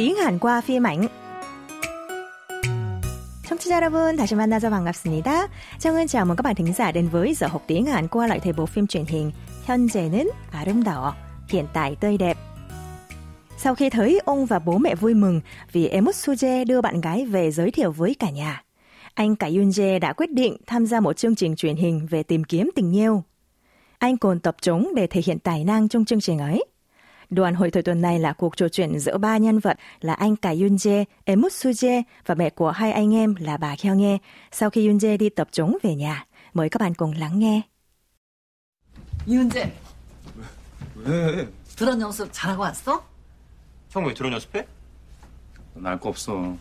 tiếng Hàn qua phim ảnh. 청취자 여러분 다시 만나서 반갑습니다. 정은 chào mừng các bạn thính giả đến với giờ học tiếng Hàn qua lại thời bộ phim truyền hình 현재는 아름다워, hiện tại tươi đẹp. Sau khi thấy ông và bố mẹ vui mừng vì Emut Suje đưa bạn gái về giới thiệu với cả nhà, anh cả Yoon Jae đã quyết định tham gia một chương trình truyền hình về tìm kiếm tình yêu. Anh còn tập trung để thể hiện tài năng trong chương trình ấy. Đoàn hội thoại tuần này là cuộc trò chuyện giữa ba nhân vật là anh cả Yoon Jae, Emut Suje và mẹ của hai anh em là bà Kheo Nghe sau khi Yoon Jae đi tập trung về nhà. Mời các bạn cùng lắng nghe. 이은재 왜? 드론 연습 잘하고 왔어? 형 왜 드론 연습해? 날거 없어.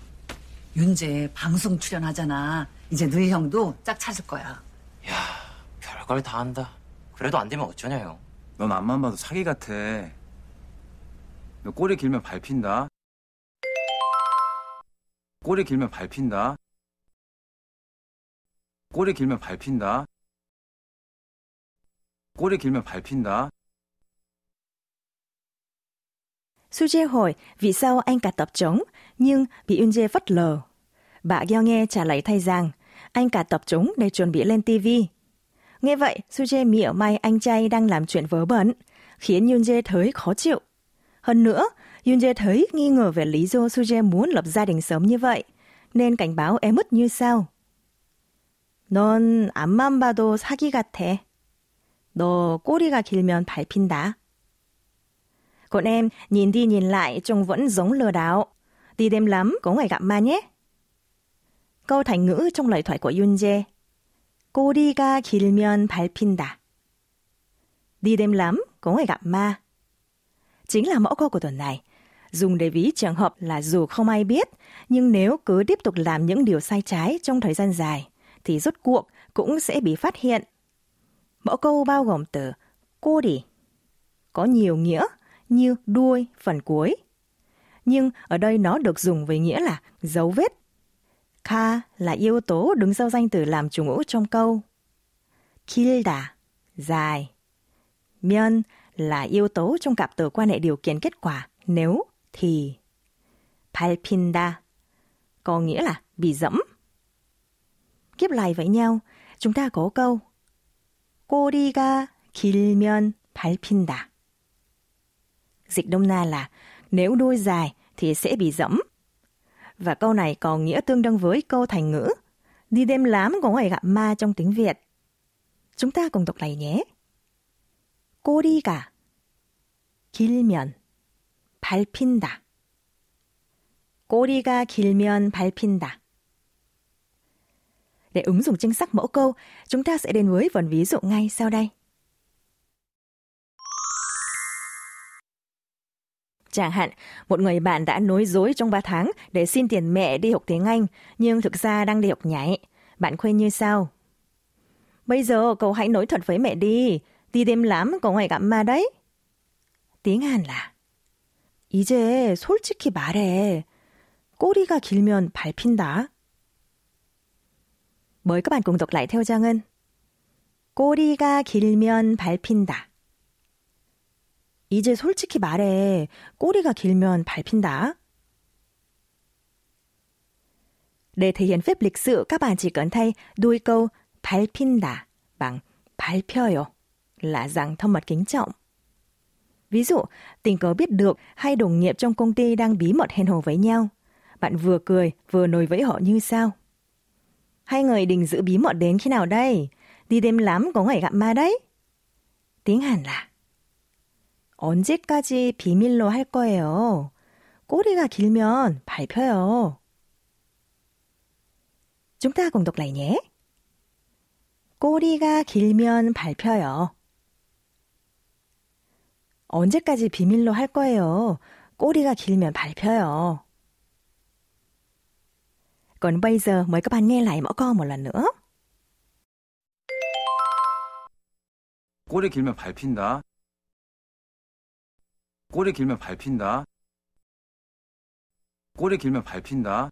윤재 방송 출연하잖아. 이제 너희 형도 짝 찾을 거야. 야, 별걸 다 한다. 그래도 안 되면 어쩌냐요. 넌 앞만 봐도 사기 같아. 너 꼬리 길면 밟힌다. 꼬리 길면 밟힌다. 꼬리 길면 밟힌다. 꼬리 길면 밟힌다. Suje hỏi vì sao anh cả tập trống nhưng bị Yoon Jae phất lờ. Bà Gyo nghe trả lời thay rằng anh cả tập trống để chuẩn bị lên TV. Nghe vậy, Suje mỉa mai anh trai đang làm chuyện vớ bẩn, khiến Yoon Jae thấy khó chịu. Hơn nữa, Yoon Jae thấy nghi ngờ về lý do Suje muốn lập gia đình sớm như vậy, nên cảnh báo em mất như sau. 넌 앞만 봐도 사기 같아. 너 꼬리가 길면 밟힌다. Còn em nhìn đi nhìn lại trông vẫn giống lừa đảo. Đi đêm lắm, có ngày gặp ma nhé. Câu thành ngữ trong lời thoại của Yoon Jae. 꼬리가 길면 밟힌다. Đi đêm lắm, có ngày gặp ma. chính là mẫu câu của tuần này. Dùng để ví trường hợp là dù không ai biết, nhưng nếu cứ tiếp tục làm những điều sai trái trong thời gian dài, thì rốt cuộc cũng sẽ bị phát hiện. Mẫu câu bao gồm từ cô đi, có nhiều nghĩa như đuôi, phần cuối. Nhưng ở đây nó được dùng với nghĩa là dấu vết. kha là yếu tố đứng sau danh từ làm chủ ngữ trong câu. Kilda, dài. Mion là yếu tố trong cặp từ quan hệ điều kiện kết quả nếu, thì. 밟힌다 có nghĩa là bị dẫm. Kiếp lại với nhau, chúng ta có câu 꼬리가 길면 밟힌다. Dịch đông na là nếu đuôi dài thì sẽ bị dẫm. Và câu này có nghĩa tương đương với câu thành ngữ đi đêm lắm có ngày gặp ma trong tiếng Việt. Chúng ta cùng đọc lại nhé. 꼬리가 길면 밟힌다. 꼬리가 길면 밟힌다. Để ứng dụng chính xác mẫu câu, chúng ta sẽ đến với phần ví dụ ngay sau đây. Chẳng hạn, một người bạn đã nói dối trong 3 tháng để xin tiền mẹ đi học tiếng Anh, nhưng thực ra đang đi học nhảy. Bạn khuyên như sau. Bây giờ cậu hãy nói thật với mẹ đi, đi đêm lắm có ngày gặp ma đấy. tiếng Hàn là 이제 솔직히 말해. 꼬리가 길면 밟힌다. Các bạn cùng đọc lại theo Ngân. 꼬리가 길면 밟힌다. 이제 솔직히 말해. 꼬리가 길면 밟힌다. Để thể hiện phép lịch sự, các bạn chỉ cần thay đuôi câu 밟힌다 bằng 밟혀요 là dạng thông mật kính trọng. Ví dụ, tình cờ biết được hai đồng nghiệp trong công ty đang bí mật hẹn hò với nhau. Bạn vừa cười, vừa nói với họ như sau. Hai người định giữ bí mật đến khi nào đây? Đi đêm lắm có ngày gặp ma đấy. Tiếng Hàn là 언제까지 비밀로 할 거예요? 꼬리가 길면 밟혀요. Chúng ta cùng đọc lại nhé. 꼬리가 길면 밟혀요. 언제까지 비밀로 할 거예요? 꼬리가 길면 밟혀요. Còn bây giờ mời các bạn nghe lại mẫu câu một lần nữa. 꼬리 길면 밟힌다. 꼬리 길면 밟힌다. 꼬리 길면 밟힌다.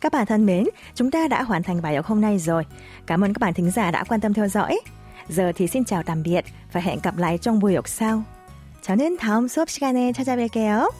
Các bạn thân mến, chúng ta đã hoàn thành bài học hôm nay rồi. Cảm ơn các bạn thính giả đã quan tâm theo dõi. Giờ thì xin chào tạm biệt và hẹn gặp lại trong buổi học sau. 저는 다음 수업 시간에 찾아뵐게요.